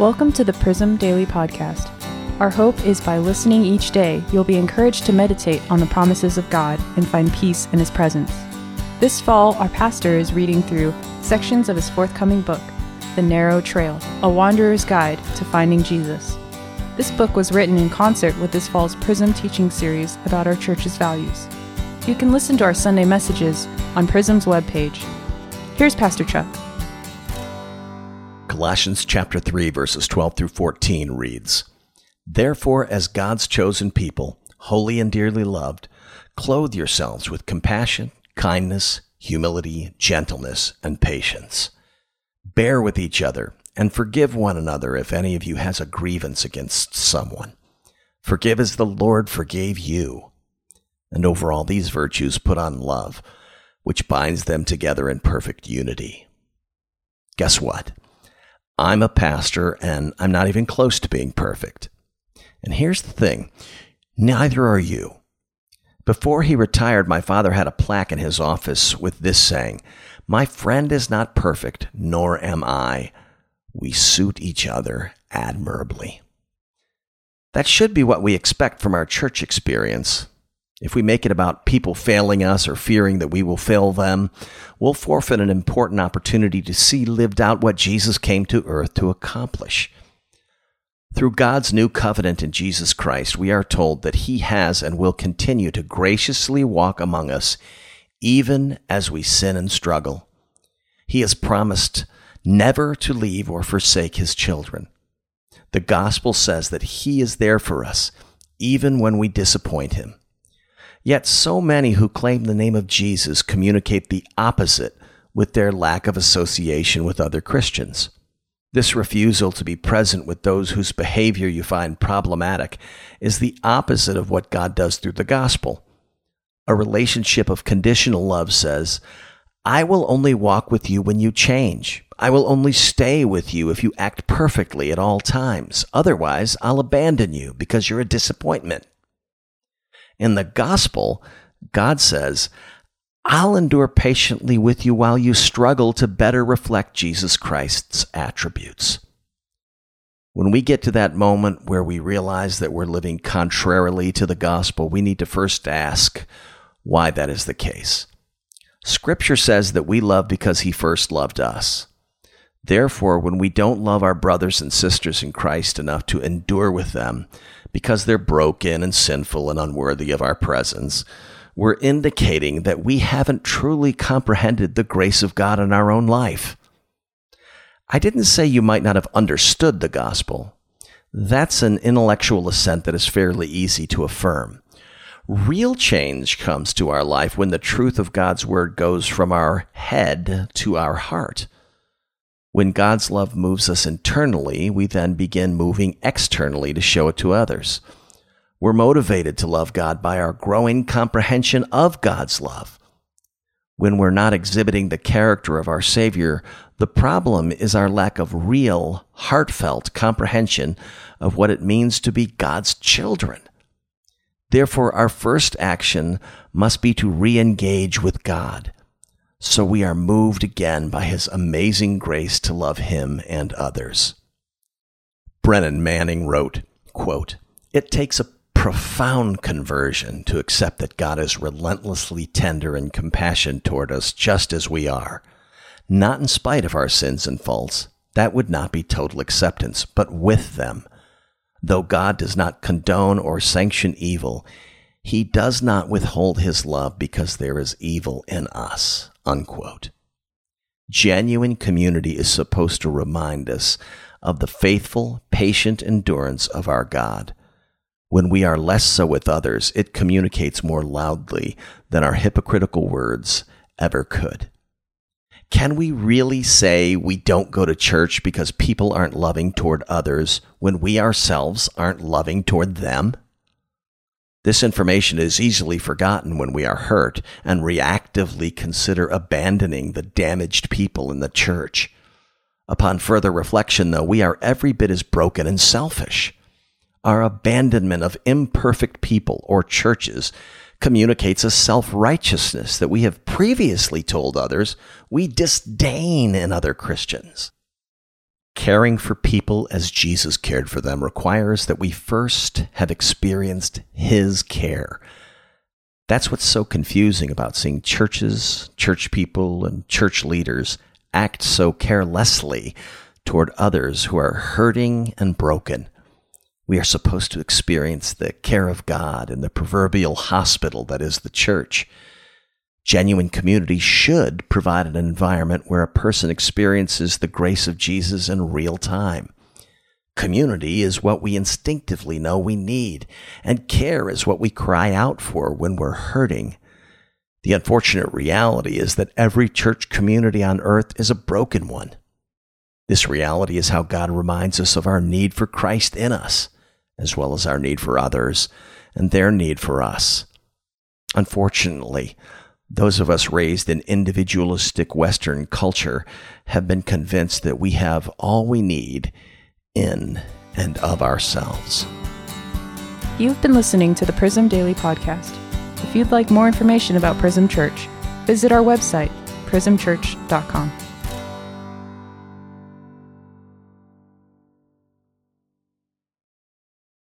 Welcome to the Prism Daily Podcast. Our hope is by listening each day, you'll be encouraged to meditate on the promises of God and find peace in His presence. This fall, our pastor is reading through sections of his forthcoming book, The Narrow Trail A Wanderer's Guide to Finding Jesus. This book was written in concert with this fall's Prism teaching series about our church's values. You can listen to our Sunday messages on Prism's webpage. Here's Pastor Chuck. Colossians chapter 3 verses 12 through 14 reads, Therefore, as God's chosen people, holy and dearly loved, clothe yourselves with compassion, kindness, humility, gentleness, and patience. Bear with each other and forgive one another if any of you has a grievance against someone. Forgive as the Lord forgave you. And over all these virtues put on love, which binds them together in perfect unity. Guess what? I'm a pastor and I'm not even close to being perfect. And here's the thing neither are you. Before he retired, my father had a plaque in his office with this saying My friend is not perfect, nor am I. We suit each other admirably. That should be what we expect from our church experience. If we make it about people failing us or fearing that we will fail them, we'll forfeit an important opportunity to see lived out what Jesus came to earth to accomplish. Through God's new covenant in Jesus Christ, we are told that He has and will continue to graciously walk among us, even as we sin and struggle. He has promised never to leave or forsake His children. The gospel says that He is there for us, even when we disappoint Him. Yet so many who claim the name of Jesus communicate the opposite with their lack of association with other Christians. This refusal to be present with those whose behavior you find problematic is the opposite of what God does through the gospel. A relationship of conditional love says, I will only walk with you when you change. I will only stay with you if you act perfectly at all times. Otherwise, I'll abandon you because you're a disappointment. In the gospel, God says, I'll endure patiently with you while you struggle to better reflect Jesus Christ's attributes. When we get to that moment where we realize that we're living contrarily to the gospel, we need to first ask why that is the case. Scripture says that we love because he first loved us. Therefore, when we don't love our brothers and sisters in Christ enough to endure with them because they're broken and sinful and unworthy of our presence, we're indicating that we haven't truly comprehended the grace of God in our own life. I didn't say you might not have understood the gospel. That's an intellectual assent that is fairly easy to affirm. Real change comes to our life when the truth of God's word goes from our head to our heart. When God's love moves us internally, we then begin moving externally to show it to others. We're motivated to love God by our growing comprehension of God's love. When we're not exhibiting the character of our Savior, the problem is our lack of real, heartfelt comprehension of what it means to be God's children. Therefore, our first action must be to re engage with God so we are moved again by his amazing grace to love him and others. Brennan Manning wrote, quote, It takes a profound conversion to accept that God is relentlessly tender and compassionate toward us just as we are, not in spite of our sins and faults. That would not be total acceptance, but with them. Though God does not condone or sanction evil, he does not withhold his love because there is evil in us. Unquote. Genuine community is supposed to remind us of the faithful, patient endurance of our God. When we are less so with others, it communicates more loudly than our hypocritical words ever could. Can we really say we don't go to church because people aren't loving toward others when we ourselves aren't loving toward them? This information is easily forgotten when we are hurt and reactively consider abandoning the damaged people in the church. Upon further reflection, though, we are every bit as broken and selfish. Our abandonment of imperfect people or churches communicates a self righteousness that we have previously told others we disdain in other Christians. Caring for people as Jesus cared for them requires that we first have experienced His care. That's what's so confusing about seeing churches, church people, and church leaders act so carelessly toward others who are hurting and broken. We are supposed to experience the care of God in the proverbial hospital that is the church. Genuine community should provide an environment where a person experiences the grace of Jesus in real time. Community is what we instinctively know we need, and care is what we cry out for when we're hurting. The unfortunate reality is that every church community on earth is a broken one. This reality is how God reminds us of our need for Christ in us, as well as our need for others and their need for us. Unfortunately, those of us raised in individualistic Western culture have been convinced that we have all we need in and of ourselves. You've been listening to the Prism Daily Podcast. If you'd like more information about Prism Church, visit our website, prismchurch.com.